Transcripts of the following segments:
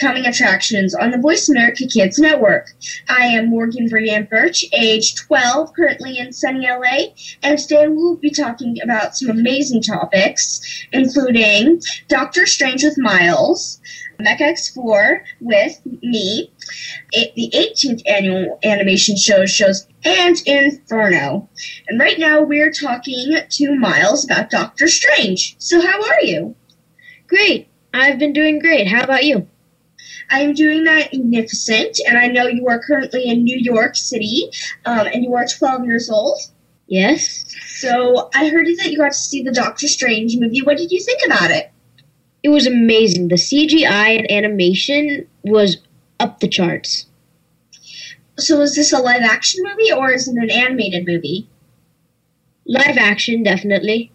Coming Attractions on the Voice America Kids Network. I am Morgan Verdan Bertsch, age 12, currently in sunny LA, and today we'll be talking about some amazing topics, including Doctor Strange with Miles, Mech X4 with me, the 18th annual animation show shows, and Inferno. And right now we're talking to Miles about Doctor Strange. So how are you? Great. I've been doing great. How about you? I am doing magnificent, and I know you are currently in New York City, um, and you are 12 years old. Yes. So I heard that you got to see the Doctor Strange movie. What did you think about it? It was amazing. The CGI and animation was up the charts. So is this a live action movie or is it an animated movie? Live action, definitely.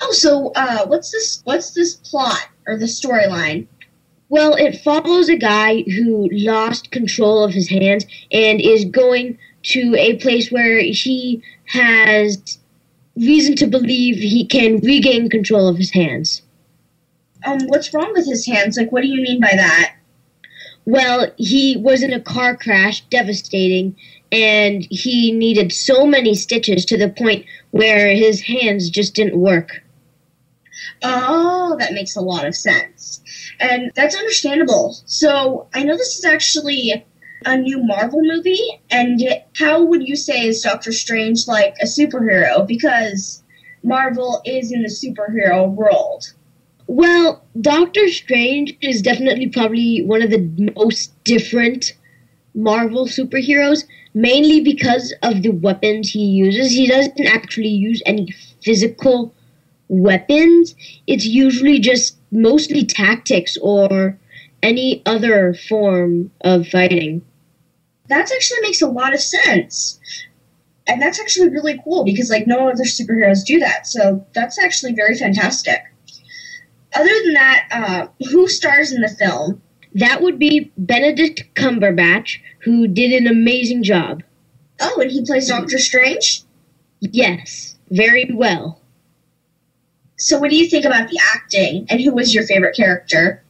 Oh, so uh, what's this? What's this plot or the storyline? Well, it follows a guy who lost control of his hands and is going to a place where he has reason to believe he can regain control of his hands. Um, what's wrong with his hands? Like, what do you mean by that? Well, he was in a car crash, devastating, and he needed so many stitches to the point where his hands just didn't work. Oh, that makes a lot of sense. And that's understandable. So, I know this is actually a new Marvel movie, and how would you say is Doctor Strange like a superhero? Because Marvel is in the superhero world. Well, Doctor Strange is definitely probably one of the most different Marvel superheroes, mainly because of the weapons he uses. He doesn't actually use any physical weapons, it's usually just mostly tactics or any other form of fighting. That actually makes a lot of sense. And that's actually really cool because like no other superheroes do that. So that's actually very fantastic. Other than that, uh, who stars in the film? That would be Benedict Cumberbatch, who did an amazing job. Oh, and he plays Doctor Strange? Yes, very well. So, what do you think about the acting, and who was your favorite character?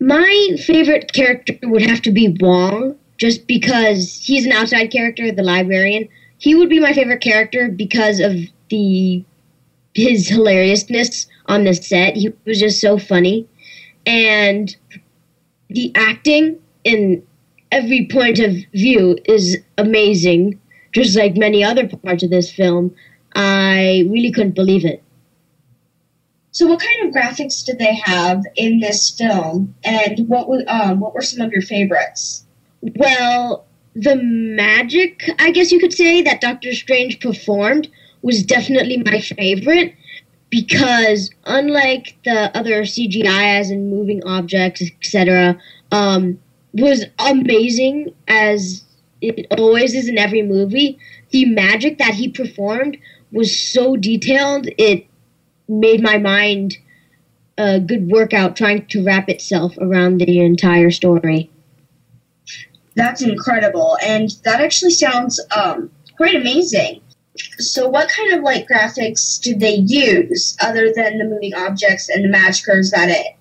My favorite character would have to be Wong, just because he's an outside character, the librarian. He would be my favorite character because of the his hilariousness on the set. He was just so funny, and the acting in every point of view is amazing. Just like many other parts of this film, I really couldn't believe it. So, what kind of graphics did they have in this film, and what was um, what were some of your favorites? Well, the magic, I guess you could say, that Doctor Strange performed was definitely my favorite because, unlike the other CGI, as in moving objects, etc., um, was amazing as it always is in every movie. The magic that he performed was so detailed; it made my mind a good workout trying to wrap itself around the entire story. That's incredible, and that actually sounds um, quite amazing. So, what kind of like graphics did they use other than the moving objects and the magic? Or is that it?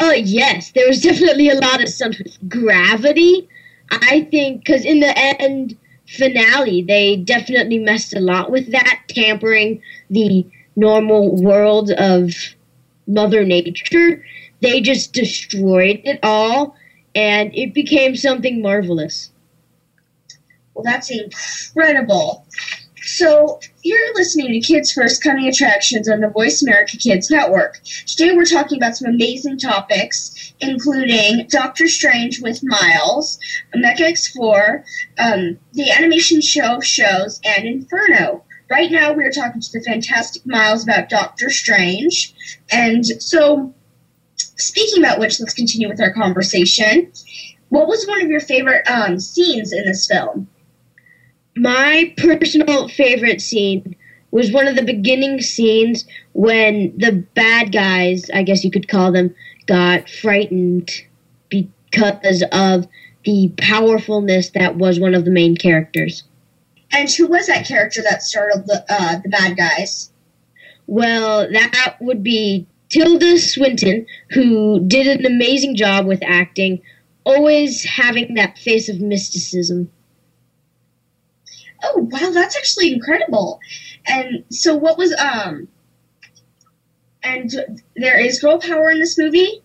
Oh yes, there was definitely a lot of stuff with gravity. I think because in the end finale, they definitely messed a lot with that, tampering the normal world of Mother Nature. They just destroyed it all, and it became something marvelous. Well, that's incredible. So, you're listening to Kids First Coming Attractions on the Voice America Kids Network. Today we're talking about some amazing topics, including Doctor Strange with Miles, Mech X4, um, the animation show shows, and Inferno. Right now we're talking to the fantastic Miles about Doctor Strange. And so, speaking about which, let's continue with our conversation. What was one of your favorite um, scenes in this film? My personal favorite scene was one of the beginning scenes when the bad guys, I guess you could call them, got frightened because of the powerfulness that was one of the main characters. And who was that character that startled the uh, the bad guys? Well, that would be Tilda Swinton, who did an amazing job with acting, always having that face of mysticism. Oh wow, that's actually incredible. And so, what was um? And there is girl power in this movie.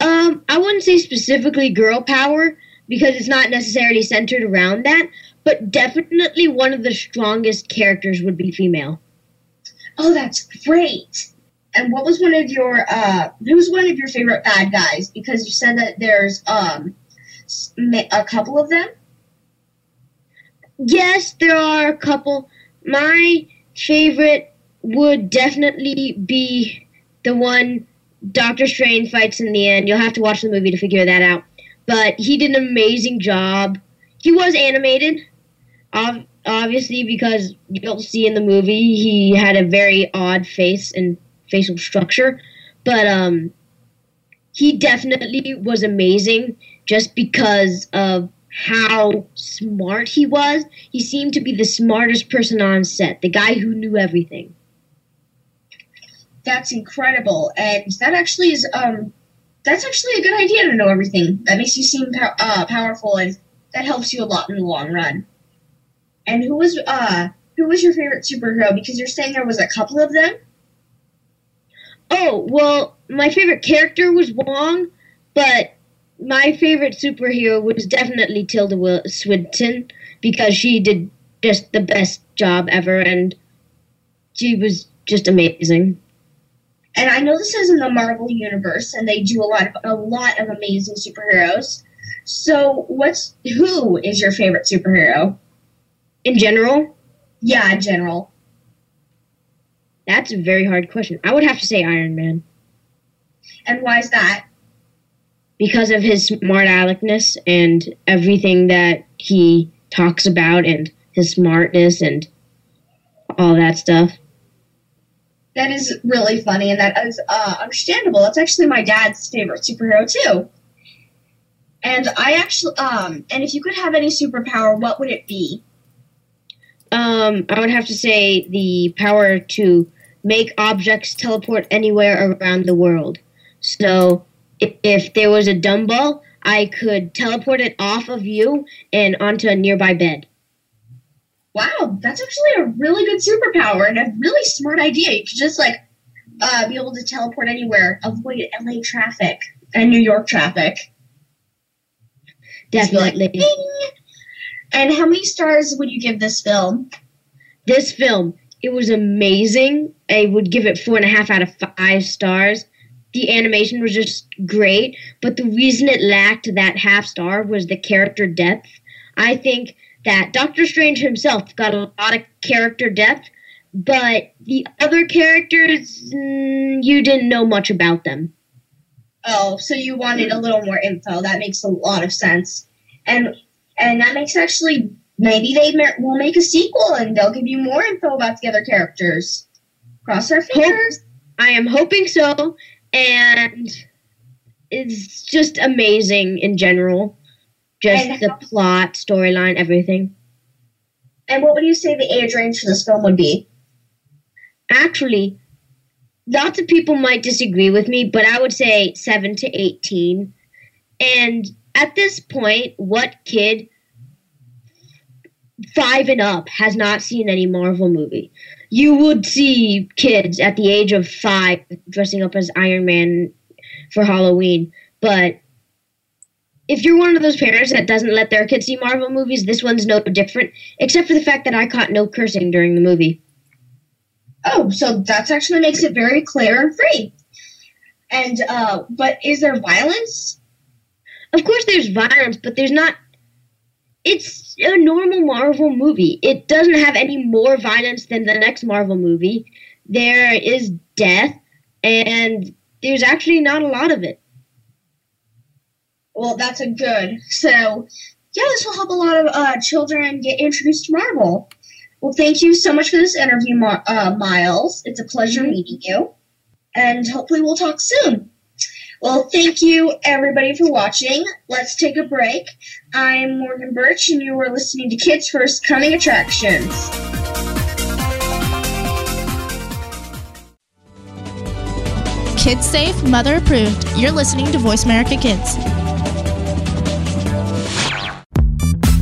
Um, I wouldn't say specifically girl power because it's not necessarily centered around that, but definitely one of the strongest characters would be female. Oh, that's great. And what was one of your uh who's one of your favorite bad guys? Because you said that there's um a couple of them. Yes, there are a couple. My favorite would definitely be the one Doctor Strange fights in the end. You'll have to watch the movie to figure that out. But he did an amazing job. He was animated, obviously, because you'll see in the movie he had a very odd face and facial structure. But um, he definitely was amazing just because of how smart he was. He seemed to be the smartest person on set, the guy who knew everything that's incredible, and that actually is um, that's actually a good idea to know everything. That makes you seem pow- uh, powerful, and that helps you a lot in the long run. And who was uh who was your favorite superhero? Because you're saying there was a couple of them. Oh well, my favorite character was Wong, but my favorite superhero was definitely Tilda Swinton because she did just the best job ever, and she was just amazing. And I know this is in the Marvel universe, and they do a lot of a lot of amazing superheroes. So, what's who is your favorite superhero in general? Yeah, in general. That's a very hard question. I would have to say Iron Man. And why is that? Because of his smart aleckness and everything that he talks about, and his smartness and all that stuff that is really funny and that is uh, understandable. That's actually my dad's favorite superhero too. And I actually, um, and if you could have any superpower, what would it be? Um, I would have to say the power to make objects teleport anywhere around the world. So if, if there was a dumbbell, I could teleport it off of you and onto a nearby bed. Wow, that's actually a really good superpower and a really smart idea. You could just like uh, be able to teleport anywhere, avoid LA traffic and New York traffic. Definitely. Like, and how many stars would you give this film? This film, it was amazing. I would give it four and a half out of five stars. The animation was just great, but the reason it lacked that half star was the character depth. I think that Doctor Strange himself got a lot of character depth, but the other characters, mm, you didn't know much about them. Oh, so you wanted a little more info. That makes a lot of sense. And and that makes actually maybe they will make a sequel and they'll give you more info about the other characters. Cross our fingers. I am hoping so, and it's just amazing in general. Just and the plot, storyline, everything. And what would you say the age range for this film would be? Actually, lots of people might disagree with me, but I would say 7 to 18. And at this point, what kid five and up has not seen any Marvel movie? You would see kids at the age of five dressing up as Iron Man for Halloween, but if you're one of those parents that doesn't let their kids see Marvel movies, this one's no different, except for the fact that I caught no cursing during the movie. Oh, so that actually makes it very clear and free. And uh, but is there violence? Of course, there's violence, but there's not. it's a normal Marvel movie. It doesn't have any more violence than the next Marvel movie. There is death, and there's actually not a lot of it. Well, that's a good. So, yeah, this will help a lot of uh, children get introduced to Marvel. Well, thank you so much for this interview, uh, Miles. It's a pleasure meeting you, and hopefully we'll talk soon. Well, thank you everybody for watching. Let's take a break. I'm Morgan Bertsch, and you are listening to Kids First Coming Attractions. Kids safe, mother approved. You're listening to Voice America Kids.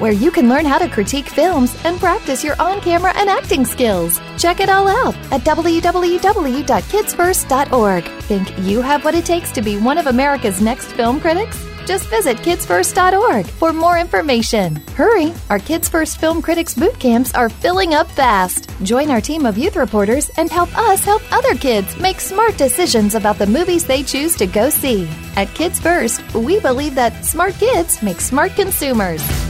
where you can learn how to critique films and practice your on camera and acting skills. Check it all out at www.kidsfirst.org. Think you have what it takes to be one of America's next film critics? Just visit kidsfirst.org for more information. Hurry! Our Kids First Film Critics boot camps are filling up fast. Join our team of youth reporters and help us help other kids make smart decisions about the movies they choose to go see. At Kids First, we believe that smart kids make smart consumers.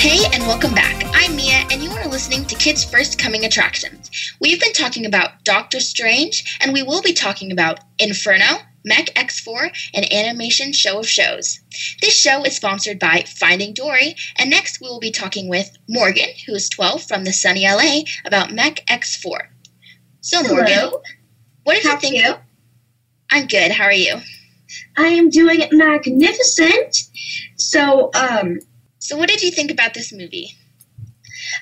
Hey, and welcome back. I'm Mia, and you are listening to Kids First Coming Attractions. We've been talking about Doctor Strange, and we will be talking about Inferno, Mech X4, and Animation Show of Shows. This show is sponsored by Finding Dory, and next we will be talking with Morgan, who is 12 from the sunny LA, about Mech X4. So, Hello. Morgan, what did How you are think? you? I'm good. How are you? I am doing magnificent. So, um, So, what did you think about this movie?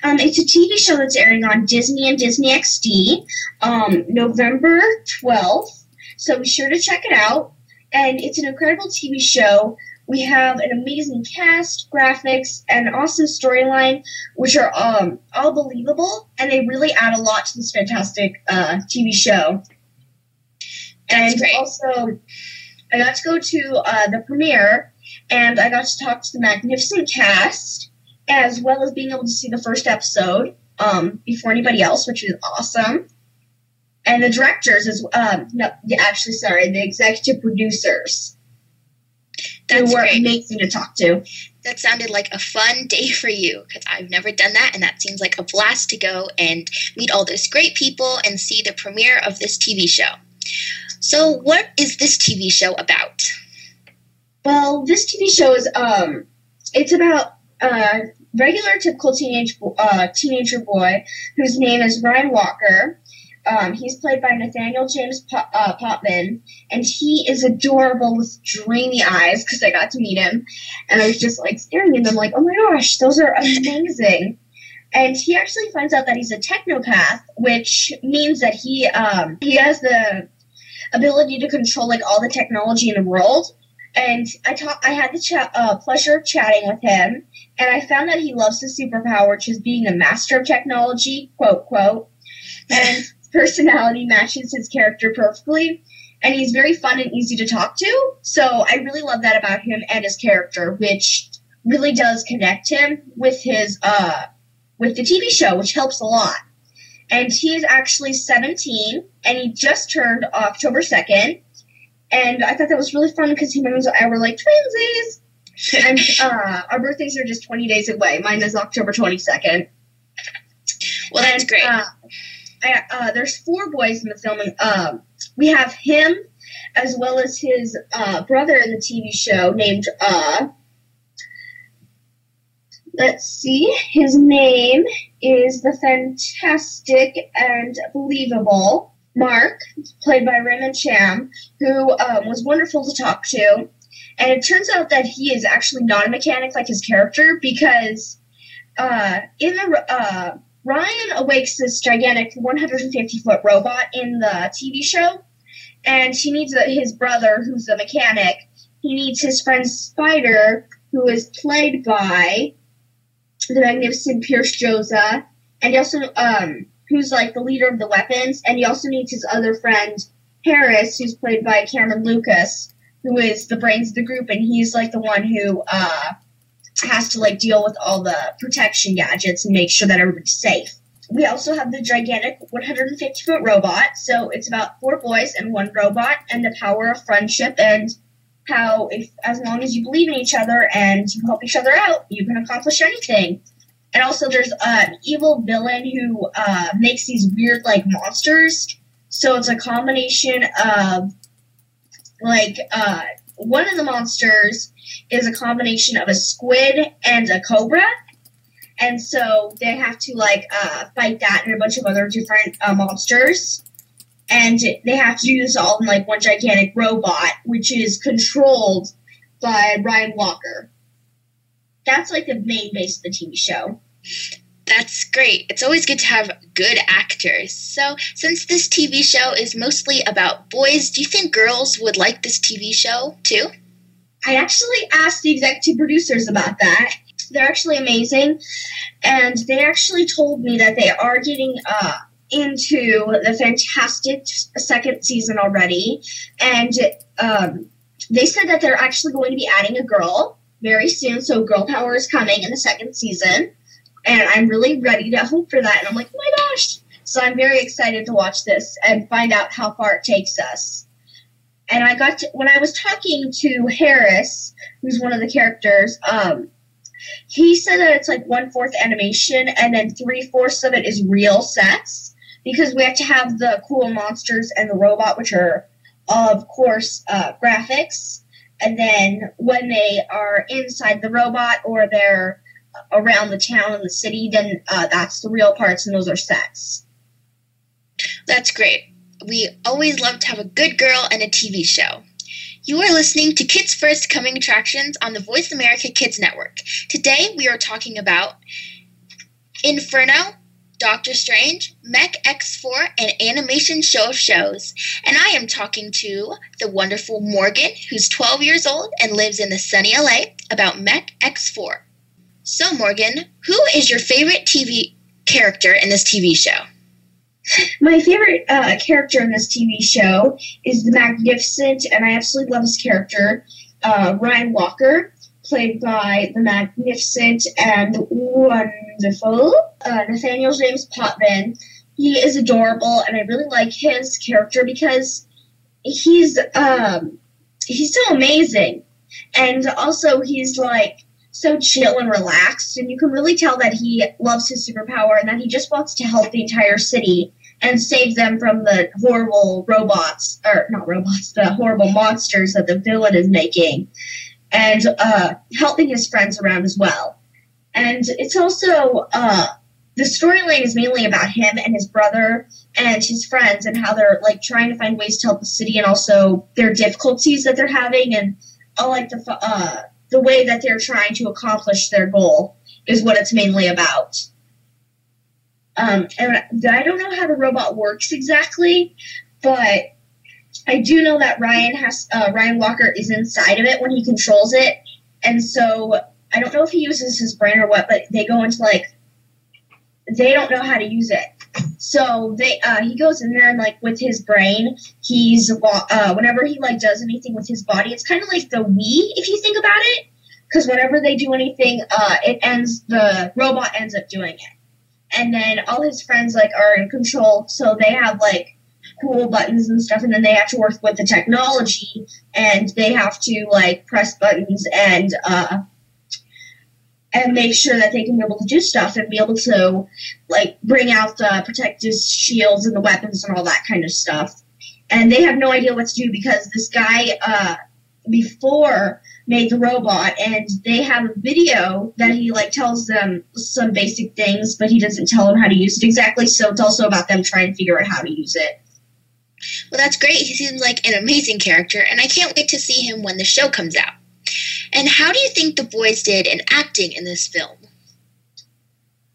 Um, it's a TV show that's airing on Disney and Disney XD, um, November 12th. So be sure to check it out. And it's an incredible TV show. We have an amazing cast, graphics, and awesome storyline, which are um, all believable, and they really add a lot to this fantastic uh, TV show. That's and great. also, I got to go to uh, the premiere, and I got to talk to the magnificent cast, as well as being able to see the first episode um, before anybody else, which is awesome. And the directors, as um, no, yeah, actually, sorry, the executive producers, That's who were great. amazing to talk to. That sounded like a fun day for you because I've never done that, and that seems like a blast to go and meet all those great people and see the premiere of this TV show. So, what is this TV show about? Well, this TV show is um, it's about a regular, typical teenage uh, teenager boy whose name is Ryan Walker. Um, he's played by Nathaniel James Po- uh, Potvin, and he is adorable with dreamy eyes because I got to meet him, and I was just like staring at them, like, oh my gosh, those are amazing. And he actually finds out that he's a technopath, which means that he um, he has the ability to control like all the technology in the world and I ta- I had the uh, pleasure of chatting with him, and I found that he loves his superpower, which is being a master of technology, quote quote, and personality matches his character perfectly, and he's very fun and easy to talk to. So I really love that about him and his character, which really does connect him with his uh with the TV show, which helps a lot. And he is actually 17, and he just turned October 2nd and I thought that was really fun because he and I were like twinsies. and uh, our birthdays are just 20 days away. Mine is October 22nd. Well, that's And, great. Uh, I, uh, there's four boys in the film. And, um, we have him as well as his uh, brother in the TV show named uh, let's see. His name is the fantastic and believable Mark, played by Raymond Cham, who um, was wonderful to talk to. And it turns out that he is actually not a mechanic like his character because uh, in the uh, Ryan awakes this gigantic 150 foot robot in the TV show, and he needs his brother, who's a mechanic. He needs his friend Spider, who is played by the magnificent Pearce Joza, and also um, who's like the leader of the weapons, and he also needs his other friend Harris, who's played by Kamran Lucas, who is the brains of the group, and he's like the one who uh, has to like deal with all the protection gadgets and make sure that everybody's safe. We also have the gigantic 150 foot robot, so it's about four boys and one robot, and the power of friendship and how if as long as you believe in each other and you help each other out, you can accomplish anything. And also, there's an evil villain who uh, makes these weird like monsters. So it's a combination of like uh, one of the monsters is a combination of a squid and a cobra. And so they have to like uh, fight that and a bunch of other different uh, monsters. And they have to do this all in like one gigantic robot, which is controlled by Ryan Walker. That's like the main base of the TV show. That's great. It's always good to have good actors. So, since this TV show is mostly about boys, do you think girls would like this TV show too? I actually asked the executive producers about that. They're actually amazing, and they actually told me that they are getting uh, into the fantastic second season already, and um, they said that they're actually going to be adding a girl very soon. So, girl power is coming in the second season, and I'm really ready to hope for that. And I'm like, oh my gosh! So I'm very excited to watch this and find out how far it takes us and I got to, when I was talking to Harris, who's one of the characters, um, he said that it's like one fourth animation and then three fourths of it is real sets because we have to have the cool monsters and the robot, which are of course uh, graphics, and then when they are inside the robot or they're around the town and the city, then uh, that's the real parts and those are sets. That's great we always love to have a good girl and a TV show. You are listening to Kids First Coming Attractions on the Voice America Kids Network. Today we are talking about Inferno, Doctor Strange, Mech X4, and Animation Show of Shows. And I am talking to the wonderful Morgan, who's 12 years old and lives in the sunny LA, about Mech X4. So, Morgan, who is your favorite TV character in this TV show? My favorite uh, character in this TV show is the Magnificent, and I absolutely love his character, uh, Ryan Walker, played by the Magnificent and wonderful uh, Nathaniel James Potvin. He is adorable, and I really like his character because he's um, he's so amazing, and also he's like so chill and relaxed, and you can really tell that he loves his superpower and that he just wants to help the entire city and save them from the horrible robots, or not robots, the horrible monsters that the villain is making, and uh, helping his friends around as well. And it's also uh, the storyline is mainly about him and his brother and his friends and how they're like trying to find ways to help the city and also their difficulties that they're having and all like the uh, the way that they're trying to accomplish their goal is what it's mainly about. Um, and I don't know how the robot works exactly, but I do know that Ryan has uh, Ryan Walker is inside of it when he controls it, and so I don't know if he uses his brain or what, but they go into like they don't know how to use it. So they uh, he goes in there and like with his brain, he's uh, whenever he like does anything with his body, it's kind of like the Wii if you think about it, because whenever they do anything, uh, it ends the robot ends up doing it. And then all his friends like are in control, so they have like cool buttons and stuff, and then they have to work with the technology, and they have to like press buttons and uh, and make sure that they can be able to do stuff and be able to like bring out the protective shields and the weapons and all that kind of stuff. And they have no idea what to do because this guy, uh, before made the robot and they have a video that he like tells them some basic things but he doesn't tell them how to use it exactly so it's also about them trying to figure out how to use it well that's great. He seems like an amazing character and i can't wait to see him when the show comes out. And how do you think the boys did in acting in this film?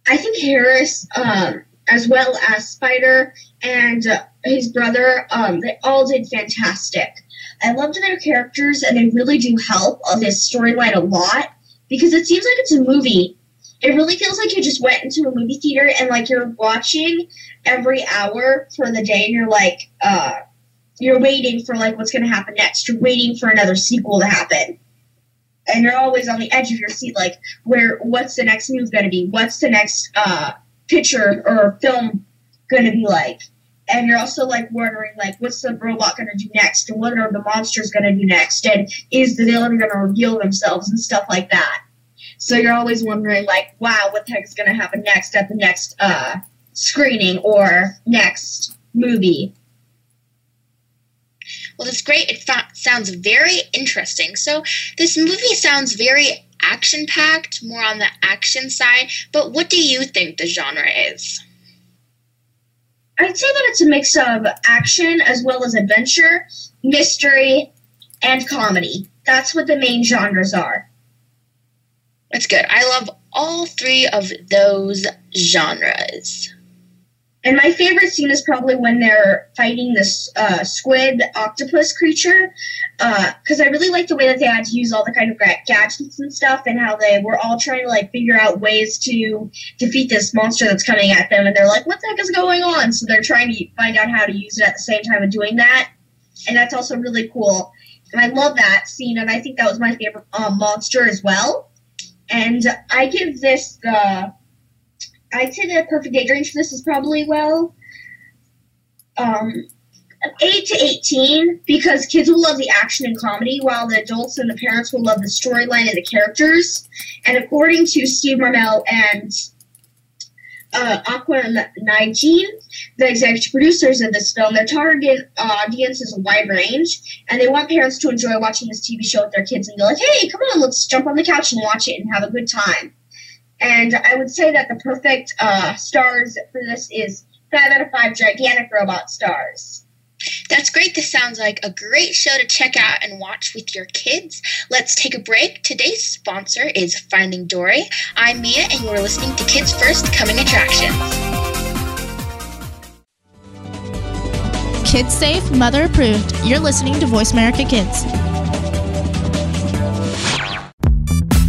I think harris um, as well as spider and uh, his brother um, they all did fantastic. I loved their characters, and they really do help on this storyline a lot because it seems like it's a movie. It really feels like you just went into a movie theater and like you're watching every hour for the day, and you're like, uh, you're waiting for like what's going to happen next. You're waiting for another sequel to happen, and you're always on the edge of your seat, like, where what's the next move going to be? What's the next uh, picture or film going to be like? and you're also like wondering like what's the robot going to do next and what are the monsters going to do next and is the villain going to reveal themselves and stuff like that so you're always wondering like wow what the heck is going to happen next at the next uh, screening or next movie well that's great it fa- sounds very interesting so this movie sounds very action packed more on the action side but what do you think the genre is I'd say that it's a mix of action as well as adventure, mystery, and comedy. That's what the main genres are. That's good. I love all three of those genres. And my favorite scene is probably when they're fighting this uh, squid octopus creature, because uh, I really like the way that they had to use all the kind of gadgets and stuff, and how they were all trying to like figure out ways to defeat this monster that's coming at them, and they're like, "What the heck is going on?" So they're trying to find out how to use it at the same time of doing that, and that's also really cool. And I love that scene, and I think that was my favorite um, monster as well. And I give this the I'd say the perfect age range for this is probably well, um, eight to eighteen because kids will love the action and comedy, while the adults and the parents will love the storyline and the characters. And according to Steve Marmel and uh, Aqua the executive producers of this film, their target audience is a wide range, and they want parents to enjoy watching this TV show with their kids and be like, "Hey, come on, let's jump on the couch and watch it and have a good time." And I would say that the perfect uh, stars for this is five out of five gigantic robot stars. That's great. This sounds like a great show to check out and watch with your kids. Let's take a break. Today's sponsor is Finding Dory. I'm Mia, and you're listening to Kids First Coming Attractions. Kids safe, mother approved. You're listening to Voice America Kids.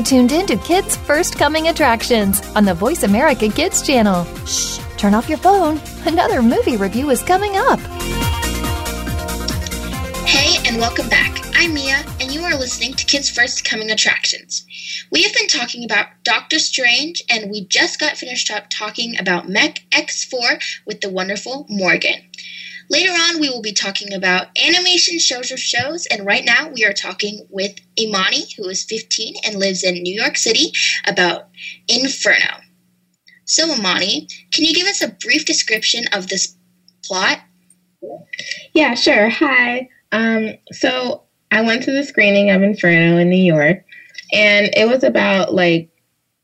Are tuned in to Kids First Coming Attractions on the Voice America Kids channel. Shh, turn off your phone. Another movie review is coming up. Hey, and welcome back. I'm Mia, and you are listening to Kids First Coming Attractions. We have been talking about Doctor Strange, and we just got finished up talking about Mech X4 with the wonderful Morgan. Later on, we will be talking about animation shows or shows, and right now we are talking with Imani, who is 15 and lives in New York City, about Inferno. So, Imani, can you give us a brief description of this plot? Yeah, sure. Hi. Um, so I went to the screening of Inferno in New York, and it was about like,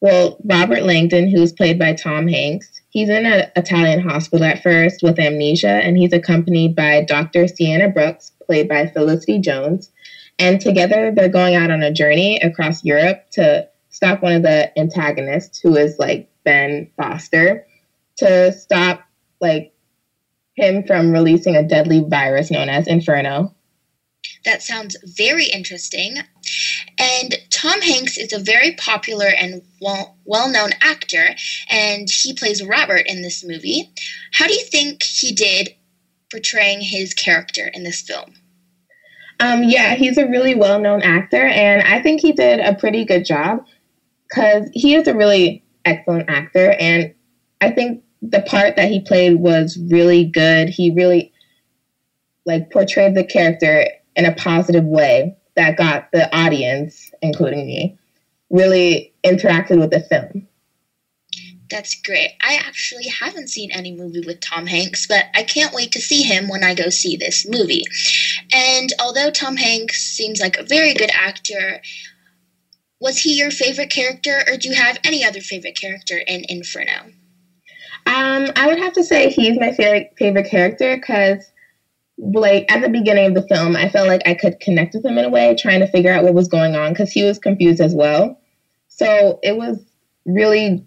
well, Robert Langdon, who's played by Tom Hanks. He's in an Italian hospital at first with amnesia, and he's accompanied by Dr. Sienna Brooks, played by Felicity Jones. And together they're going out on a journey across Europe to stop one of the antagonists, who is like Ben Foster, to stop like him from releasing a deadly virus known as Inferno. That sounds very interesting. And Tom Hanks is a very popular and well known actor, and he plays Robert in this movie. How do you think he did portraying his character in this film? Um, yeah, he's a really well known actor, and I think he did a pretty good job because he is a really excellent actor. And I think the part that he played was really good. He really like portrayed the character in a positive way that got the audience, including me, really interacted with the film. That's great. I actually haven't seen any movie with Tom Hanks, but I can't wait to see him when I go see this movie. And although Tom Hanks seems like a very good actor, was he your favorite character, or do you have any other favorite character in Inferno? Um, I would have to say he's my favorite favorite character because, like, at the beginning of the film, I felt like I could connect with him in a way, trying to figure out what was going on because he was confused as well. So it was really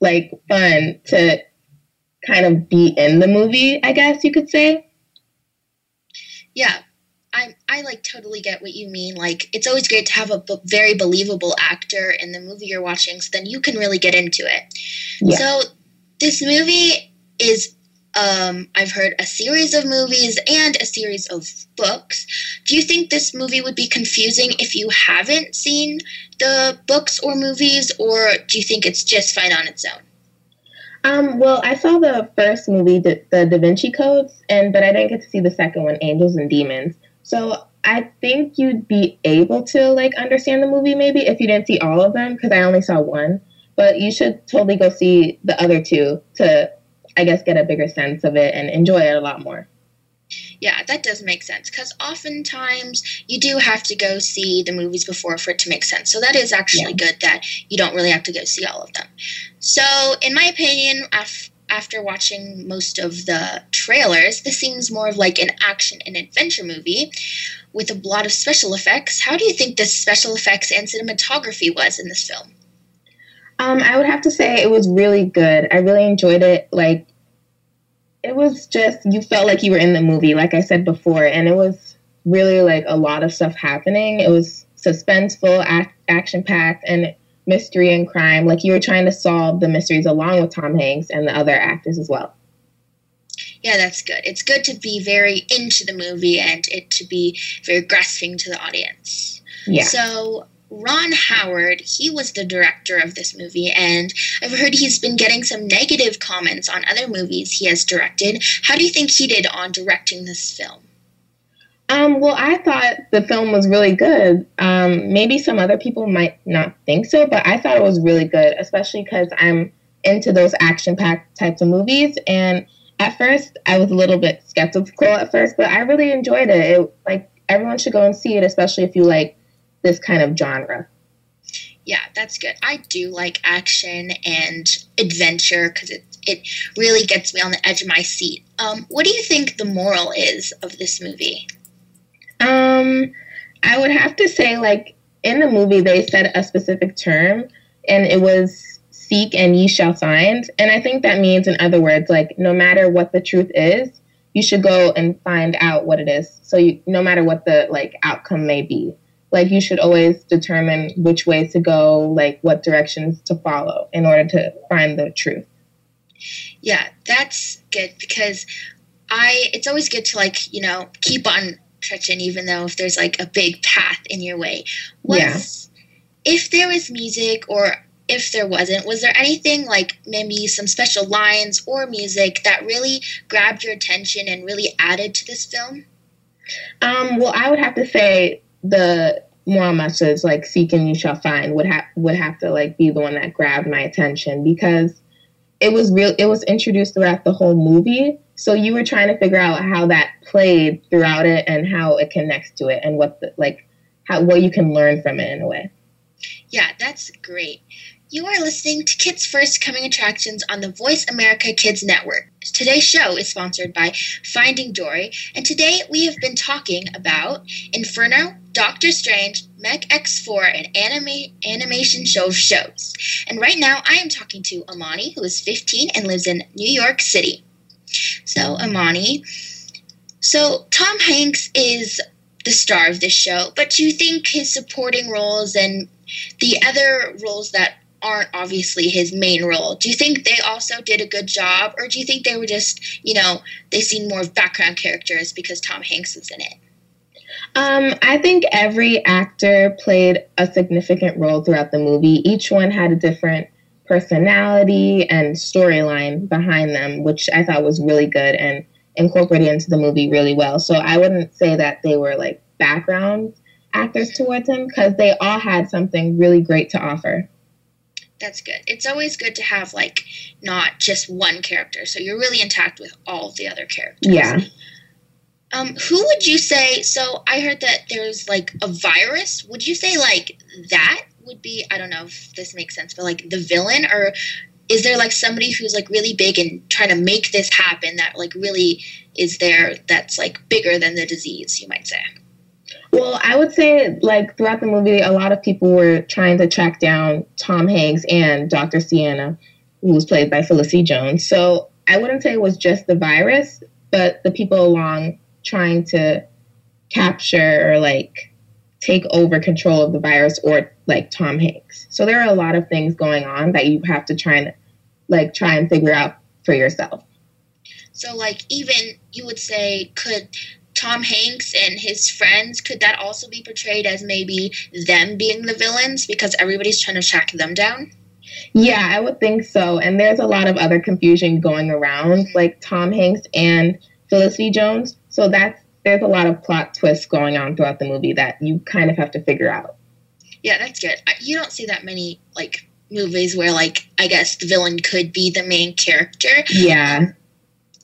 like fun to kind of be in the movie, I guess you could say. Yeah, I I like totally get what you mean. Like it's always great to have a b- very believable actor in the movie you're watching, so then you can really get into it. Yeah. So this movie is um, I've heard a series of movies and a series of books. Do you think this movie would be confusing if you haven't seen the books or movies, or do you think it's just fine on its own? Um, well, I saw the first movie, the, the Da Vinci Codes, and but I didn't get to see the second one, Angels and Demons. So I think you'd be able to like understand the movie maybe if you didn't see all of them because I only saw one. But you should totally go see the other two to, I guess, get a bigger sense of it and enjoy it a lot more. Yeah, that does make sense because oftentimes you do have to go see the movies before for it to make sense. So that is actually yeah. good that you don't really have to go see all of them. So, in my opinion, af- after watching most of the trailers, this seems more of like an action and adventure movie with a lot of special effects. How do you think the special effects and cinematography was in this film? Um, I would have to say it was really good. I really enjoyed it. Like, it was just, you felt like you were in the movie, like I said before, and it was really like a lot of stuff happening. It was suspenseful, act- action packed, and mystery and crime. Like, you were trying to solve the mysteries along with Tom Hanks and the other actors as well. Yeah, that's good. It's good to be very into the movie and it to be very grasping to the audience. Yeah. So, Ron Howard, he was the director of this movie, and I've heard he's been getting some negative comments on other movies he has directed. How do you think he did on directing this film? Um, well, I thought the film was really good. Um, maybe some other people might not think so, but I thought it was really good, especially because I'm into those action packed types of movies. And at first, I was a little bit skeptical at first, but I really enjoyed it. it like, everyone should go and see it, especially if you like this kind of genre. Yeah, that's good. I do like action and adventure because it it really gets me on the edge of my seat. Um, what do you think the moral is of this movie? Um, I would have to say, like in the movie, they said a specific term, and it was "seek and ye shall find." And I think that means, in other words, like no matter what the truth is, you should go and find out what it is. So you, no matter what the like outcome may be like you should always determine which way to go, like what directions to follow in order to find the truth. Yeah, that's good because I it's always good to like, you know, keep on trudging even though if there's like a big path in your way. Was yeah. if there was music or if there wasn't, was there anything like maybe some special lines or music that really grabbed your attention and really added to this film? Um, well, I would have to say the moral message like seek and you shall find would have would have to like be the one that grabbed my attention because it was real. It was introduced throughout the whole movie, so you were trying to figure out how that played throughout it and how it connects to it and what the, like how what you can learn from it in a way. Yeah, that's great. You are listening to Kids First Coming Attractions on the Voice America Kids Network. Today's show is sponsored by Finding Dory, and today we have been talking about Inferno, Doctor Strange, Mech X4, and anime animation show shows. And right now I am talking to Imani, who is 15 and lives in New York City. So, Imani, so Tom Hanks is the star of this show, but do you think his supporting roles and the other roles that aren't obviously his main role. Do you think they also did a good job, or do you think they were just, you know, they seemed more background characters because Tom Hanks was in it? Um, I think every actor played a significant role throughout the movie. Each one had a different personality and storyline behind them, which I thought was really good and incorporated into the movie really well. So I wouldn't say that they were like background actors towards him because they all had something really great to offer that's good. It's always good to have like not just one character, so you're really intact with all the other characters. Yeah. Um, who would you say? So I heard that there's like a virus. Would you say like that would be? I don't know if this makes sense, but like the villain, or is there like somebody who's like really big and trying to make this happen that like really is there? That's like bigger than the disease, you might say. Well, I would say, like, throughout the movie, a lot of people were trying to track down Tom Hanks and Dr. Sienna, who was played by Felicity Jones. So I wouldn't say it was just the virus, but the people along trying to capture or, like, take over control of the virus or, like, Tom Hanks. So there are a lot of things going on that you have to try and, like, try and figure out for yourself. So, like, even you would say, could Tom Hanks and his friends, could that also be portrayed as maybe them being the villains because everybody's trying to track them down? Yeah, I would think so. And there's a lot of other confusion going around, mm-hmm. like Tom Hanks and Felicity Jones. So that's there's a lot of plot twists going on throughout the movie that you kind of have to figure out. Yeah, that's good. You don't see that many like movies where like I guess the villain could be the main character. Yeah.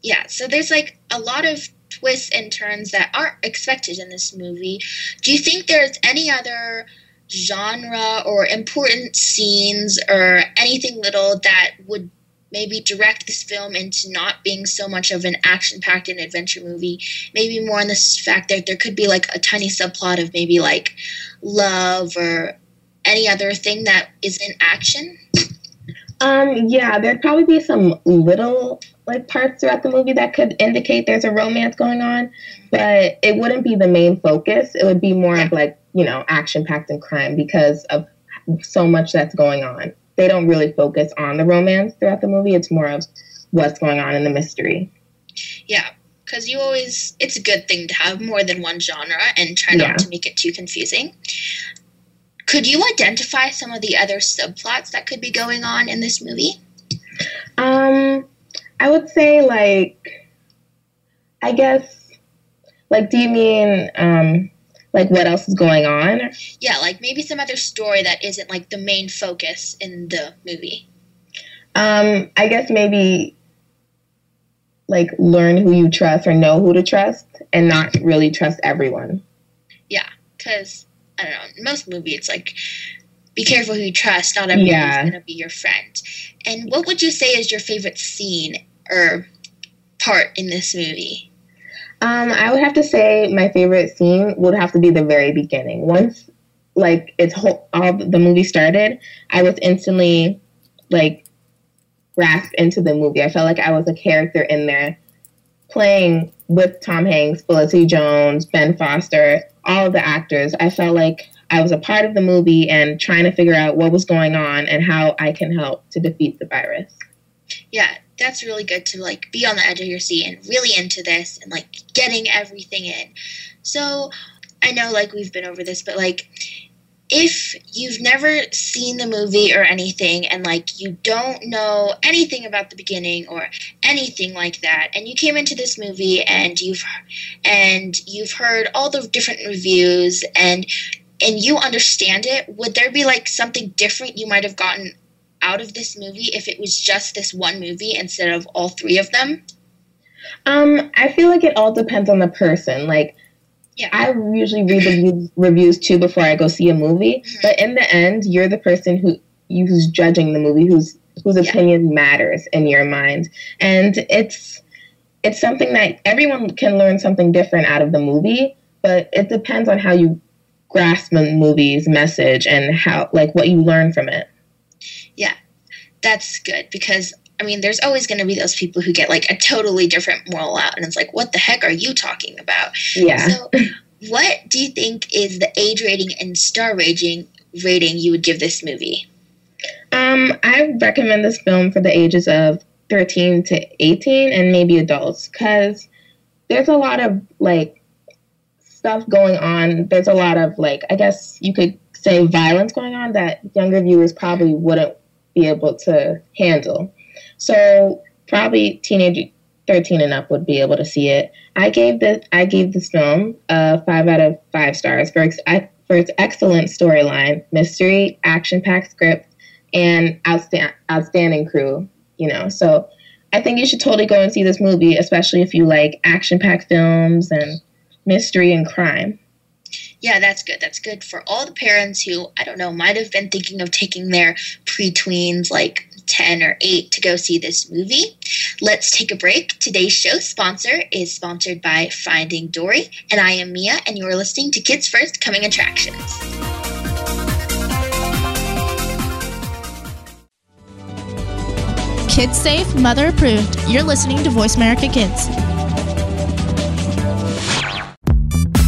Yeah, so there's like a lot of twists and turns that aren't expected in this movie. Do you think there's any other genre or important scenes or anything little that would maybe direct this film into not being so much of an action packed and adventure movie? Maybe more on this fact that there could be like a tiny subplot of maybe like love or any other thing that is in action? Um, yeah, there'd probably be some little like parts throughout the movie that could indicate there's a romance going on, but it wouldn't be the main focus. It would be more of like, you know, action packed and crime because of so much that's going on. They don't really focus on the romance throughout the movie. It's more of what's going on in the mystery. Yeah, because you always, it's a good thing to have more than one genre and try not yeah. to make it too confusing. Could you identify some of the other subplots that could be going on in this movie? Um, I would say like I guess like do you mean um like what else is going on? Yeah, like maybe some other story that isn't like the main focus in the movie. Um I guess maybe like learn who you trust or know who to trust and not really trust everyone. Yeah, cuz I don't know, most movies it's like be careful who you trust. Not everyone's yeah. going to be your friend. And what would you say is your favorite scene or part in this movie? Um, I would have to say my favorite scene would have to be the very beginning. Once, like it's whole, all the movie started, I was instantly like grasped into the movie. I felt like I was a character in there, playing with Tom Hanks, Felicity Jones, Ben Foster, all the actors. I felt like I was a part of the movie and trying to figure out what was going on and how I can help to defeat the virus. Yeah, that's really good to like be on the edge of your seat and really into this and like getting everything in. So, I know like we've been over this, but like if you've never seen the movie or anything and like you don't know anything about the beginning or anything like that and you came into this movie and you've and you've heard all the different reviews and and you understand it, would there be like something different you might have gotten out of this movie if it was just this one movie instead of all three of them? Um, I feel like it all depends on the person. Like, Yeah. I usually read the reviews- too before I go see a movie. Mhm. But in the end, you're the person who you who's judging the movie, whose whose Yeah. opinion matters in your mind, and it's it's something that everyone can learn something different out of the movie. But it depends on how you grasp the movie's message and how like what you learn from it. That's good because I mean, there's always going to be those people who get like a totally different moral out, and it's like, what the heck are you talking about? Yeah. So, what do you think is the age rating and star rating rating you would give this movie? Um, I recommend this film for the ages of 13 to 18 and maybe adults because there's a lot of like stuff going on. There's a lot of like, I guess you could say violence going on that younger viewers probably wouldn't be able to handle. So, probably teenage 13 and up would be able to see it. I gave this I gave this film a 5 out of 5 stars for its, for its excellent storyline, mystery, action-packed script, and outsta- outstanding crew, you know. So I think you should totally go and see this movie, especially if you like action packed films and mystery and crime. Yeah, that's good. That's good for all the parents who, I don't know, might have been thinking of taking their pre-tweens like 10 or 8 to go see this movie. Let's take a break. Today's show sponsor is sponsored by Finding Dory, and I am Mia, and you are listening to Kids First Coming Attractions. Kids safe, mother approved. You're listening to Voice America Kids.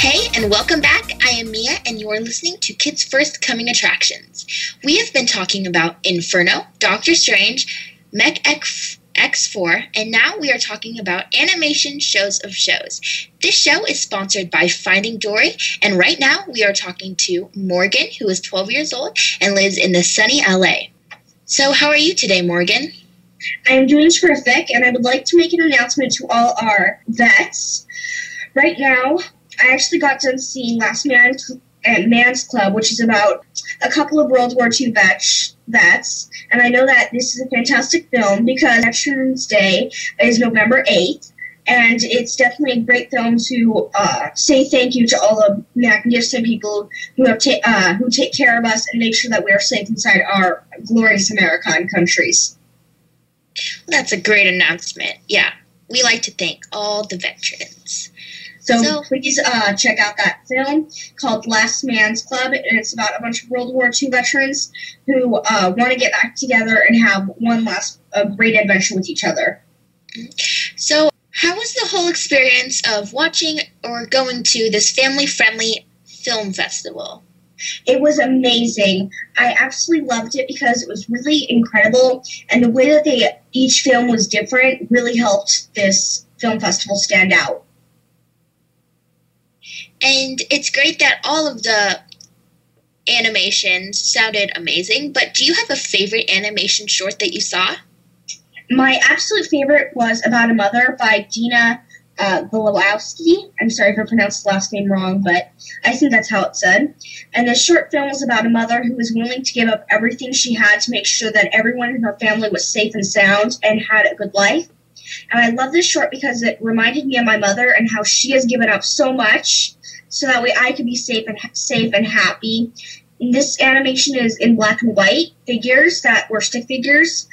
Hey, and welcome back. I am Mia, and you are listening to Kids First Coming Attractions. We have been talking about Inferno, Doctor Strange, Mech X. X4, and now we are talking about animation shows of shows. This show is sponsored by Finding Dory, and right now we are talking to Morgan, who is 12 years old and lives in the sunny LA. So, how are you today, Morgan? I am doing terrific, and I would like to make an announcement to all our vets. Right now, I actually got done seeing Last Man at Man's Club, which is about a couple of World War II vets, vets, and I know that this is a fantastic film because Veterans Day is November 8th, and it's definitely a great film to uh, say thank you to all the magnificent people who have ta- uh, who take care of us and make sure that we are safe inside our glorious American countries. That's a great announcement. Yeah, we like to thank all the veterans. So, So- please uh, check out that film called Last Man's Club, and it's about a bunch of World War II veterans who uh, want to get back together and have one last uh, great adventure with each other. So, how was the whole experience of watching or going to this family friendly film festival? It was amazing. I absolutely loved it because it was really incredible, and the way that they each film was different really helped this film festival stand out. And it's great that all of the animations sounded amazing, but do you have a favorite animation short that you saw? My absolute favorite was About a Mother by Dina uh. I'm sorry if I pronounced the last name wrong, but I think that's how it's said. And the short film was about a mother who was willing to give up everything she had to make sure that everyone in her family was safe and sound and had a good life. And I love this short because it reminded me of my mother and how she has given up so much so that way I could be safe and safe and happy. And this animation is in black and white figures that were stick figures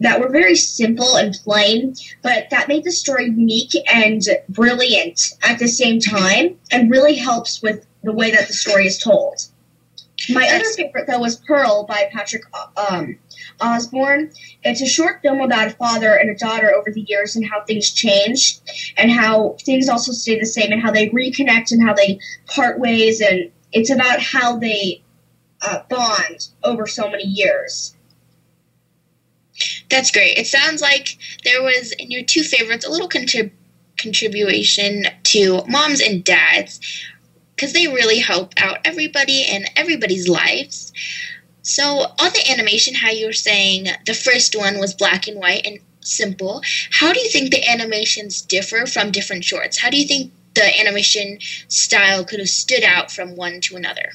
that were very simple and plain, but that made the story unique and brilliant at the same time and really helps with the way that the story is told. My other favorite, though, was Pearl by Patrick um, Osborne. It's a short film about a father and a daughter over the years and how things change and how things also stay the same and how they reconnect and how they part ways. And it's about how they uh, bond over so many years. That's great. It sounds like there was in your two favorites a little contrib- contribution to moms and dads because they really help out everybody and everybody's lives. So, on the animation, how you were saying the first one was black and white and simple, how do you think the animations differ from different shorts? How do you think the animation style could have stood out from one to another?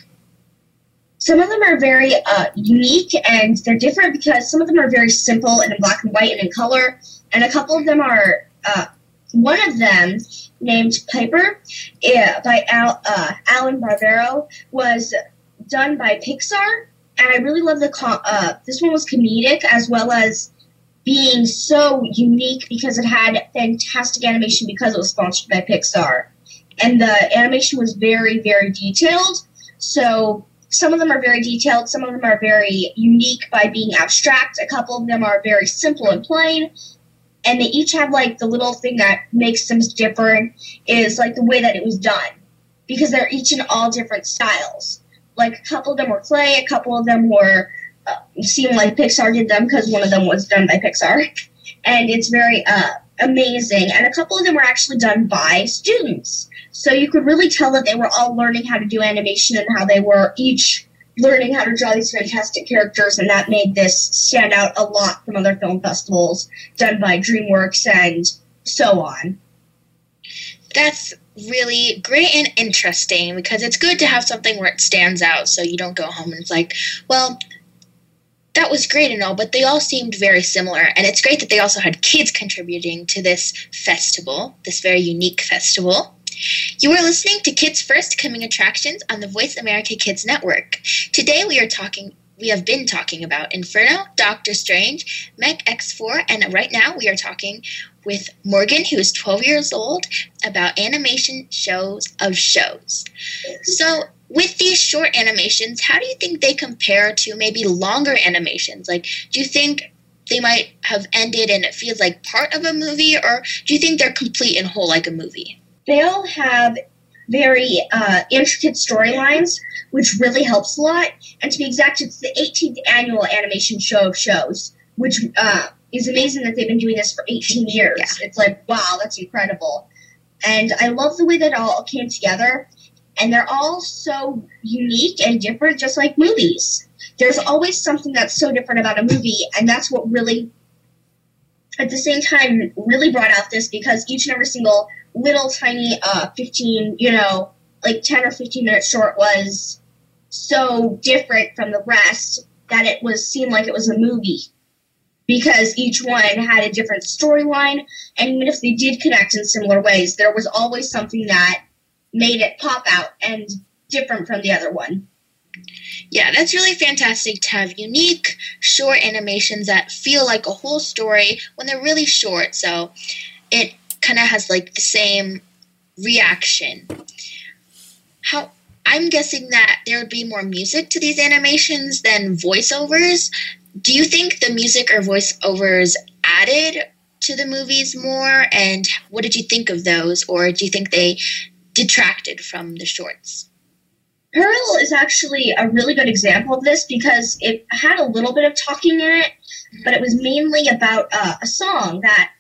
Some of them are very uh, unique and they're different because some of them are very simple and in black and white and in color, and a couple of them are. Uh, one of them, named Piper, yeah, by Al, uh, Alan Barbero, was done by Pixar, and I really love the. Uh, this one was comedic as well as being so unique because it had fantastic animation because it was sponsored by Pixar, and the animation was very very detailed. So some of them are very detailed, some of them are very unique by being abstract, a couple of them are very simple and plain, and they each have like the little thing that makes them different is like the way that it was done because they're each in all different styles. Like a couple of them were clay, a couple of them were uh, seem like Pixar did them because one of them was done by Pixar, and it's very uh, amazing. And a couple of them were actually done by students. So you could really tell that they were all learning how to do animation and how they were each learning how to draw these fantastic characters, and that made this stand out a lot from other film festivals done by DreamWorks and so on. That's really great and interesting because it's good to have something where it stands out so you don't go home and it's like, well, that was great and all, but they all seemed very similar. And it's great that they also had kids contributing to this festival, this very unique festival. You are listening to Kids First Coming Attractions on the Voice America Kids Network. Today we are talking we have been talking about Inferno, Doctor Strange, Mech X4, and right now we are talking with Morgan, who is 12 years old, about animation shows of shows. So, with these short animations, how do you think they compare to maybe longer animations? Like, do you think they might have ended and it feels like part of a movie, or do you think they're complete and whole like a movie? they all have very uh, intricate storylines, which really helps a lot. And to be exact, it's the 18th annual animation show of shows, which uh, is amazing that they've been doing this for 18 years. Yeah. It's like, wow, that's incredible. And I love the way that it all came together. And they're all so unique and different, just like movies. There's always something that's so different about a movie, and that's what really, at the same time, really brought out this because each and every single little tiny uh 15 you know like 10 or 15 minute short was so different from the rest that it was seemed like it was a movie because each one had a different storyline and even if they did connect in similar ways there was always something that made it pop out and different from the other one yeah, that's really fantastic to have unique, short animations that feel like a whole story when they're really short. So it kind of has like the same reaction. How I'm guessing that there would be more music to these animations than voiceovers. Do you think the music or voiceovers added to the movies more? And what did you think of those? Or do you think they detracted from the shorts? Pearl is actually a really good example of this because it had a little bit of talking in it, but it was mainly about uh, a song that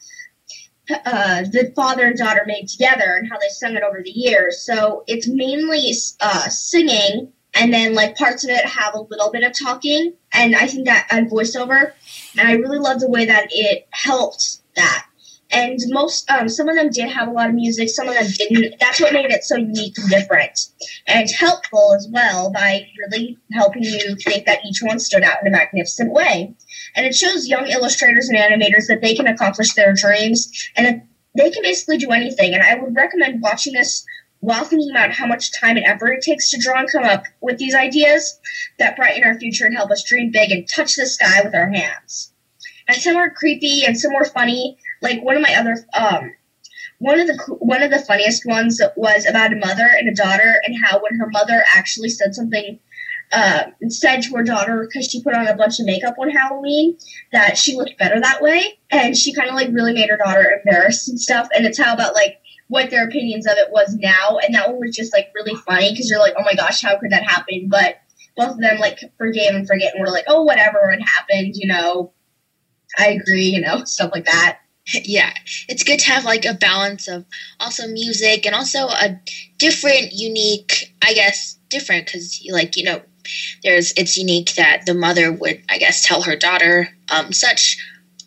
uh, the father and daughter made together and how they sung it over the years. So it's mainly uh, singing and then like parts of it have a little bit of talking, and I think that and voiceover, and I really love the way that it helped that. And most, um, some of them did have a lot of music, some of them didn't. That's what made it so unique and different, and helpful as well by really helping you think that each one stood out in a magnificent way. And it shows young illustrators and animators that they can accomplish their dreams and they can basically do anything. And I would recommend watching this while thinking about how much time and effort it takes to draw and come up with these ideas that brighten our future and help us dream big and touch the sky with our hands. And some are creepy and some are funny. Like one of my other, um, one of the one of the funniest ones was about a mother and a daughter and how when her mother actually said something uh, said to her daughter because she put on a bunch of makeup on Halloween that she looked better that way, and she kind of like really made her daughter embarrassed and stuff. And it's how about like what their opinions of it was now, and that one was just like really funny because you're like, oh my gosh, how could that happen? But both of them like forgave and forget, and were like, oh whatever, it happened, you know. I agree, you know, stuff like that. Yeah, it's good to have like a balance of also music and also a different, unique, I guess, different because like you know there's it's unique that the mother would i guess tell her daughter um, such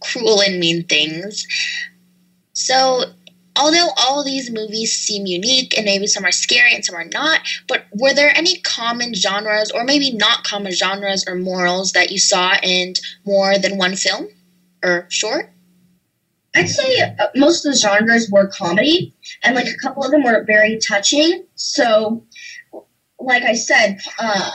cruel and mean things so although all these movies seem unique and maybe some are scary and some are not, but were there any common genres or maybe not common genres or morals that you saw in more than one film or short? I'd say uh, most of the genres were comedy, and like a couple of them were very touching. So, like I said, uh,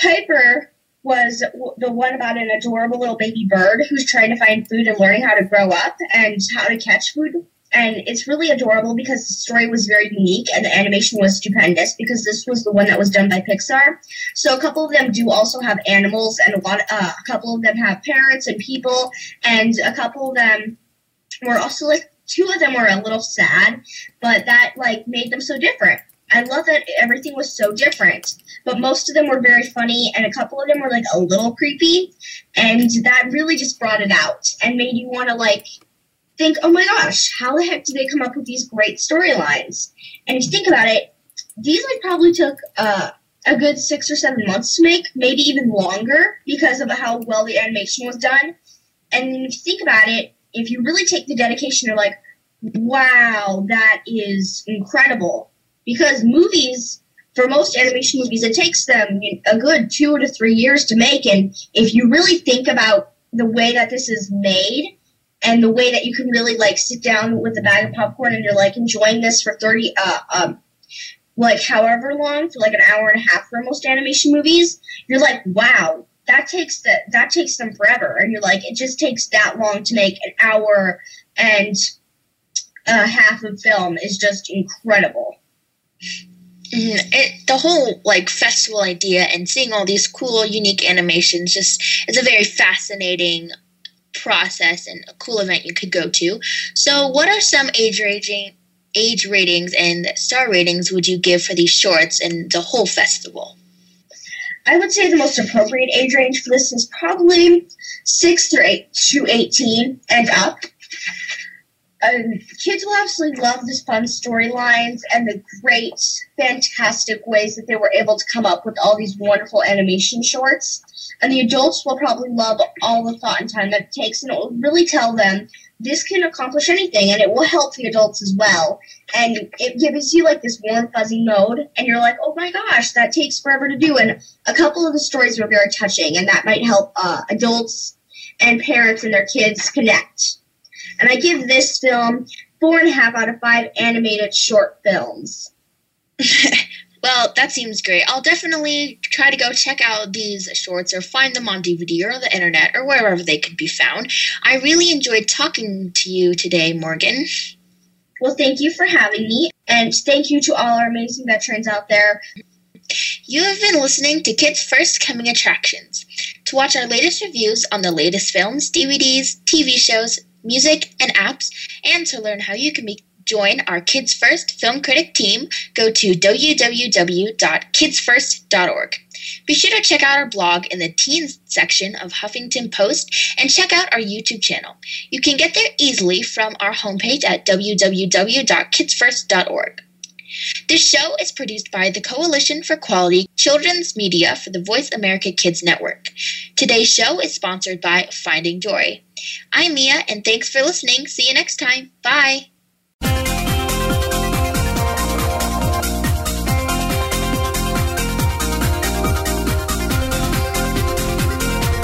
Piper was the one about an adorable little baby bird who's trying to find food and learning how to grow up and how to catch food. And it's really adorable because the story was very unique and the animation was stupendous because this was the one that was done by Pixar. So a couple of them do also have animals and a lot, uh, a couple of them have parents and people, and a couple of them were also like two of them were a little sad, but that like made them so different. I love that everything was so different, but most of them were very funny, and a couple of them were like a little creepy, and that really just brought it out and made you want to like think, oh my gosh, how the heck did they come up with these great storylines? And if you think about it, these like probably took uh, a good six or seven months to make, maybe even longer because of how well the animation was done. And if you think about it, if you really take the dedication, you're like, wow, that is incredible because movies for most animation movies it takes them a good two to three years to make and if you really think about the way that this is made and the way that you can really like sit down with a bag of popcorn and you're like enjoying this for 30 uh um like however long for like an hour and a half for most animation movies you're like wow that takes the, that takes them forever. And you're like it just takes that long to make an hour and a half of film is just incredible. Mm, it, the whole like festival idea and seeing all these cool unique animations just is a very fascinating process and a cool event you could go to. So what are some age rating age ratings and star ratings would you give for these shorts and the whole festival? I would say the most appropriate age range for this is probably 6 through 8 to 18 and up um, kids will absolutely love the fun storylines and the great, fantastic ways that they were able to come up with all these wonderful animation shorts. And the adults will probably love all the thought and time that it takes, and it will really tell them this can accomplish anything, and it will help the adults as well. And it gives you like this warm, fuzzy mode, and you're like, oh my gosh, that takes forever to do. And a couple of the stories were very touching, and that might help uh, adults and parents and their kids connect and I give this film four and a half out of five animated short films. well, that seems great. I'll definitely try to go check out these shorts or find them on DVD or the internet or wherever they could be found. I really enjoyed talking to you today, Morgan. Well, thank you for having me, and thank you to all our amazing veterans out there. You have been listening to Kids First Coming Attractions. To watch our latest reviews on the latest films, DVDs, TV shows, music, and apps, and to learn how you can be, join our Kids First Film Critic team, go to www.kidsfirst.org. Be sure to check out our blog in the teens section of Huffington Post and check out our YouTube channel. You can get there easily from our homepage at www.kidsfirst.org. This show is produced by the Coalition for Quality Children's Media for the Voice America Kids Network. Today's show is sponsored by Finding Joy. I'm Mia, and thanks for listening. See you next time. Bye.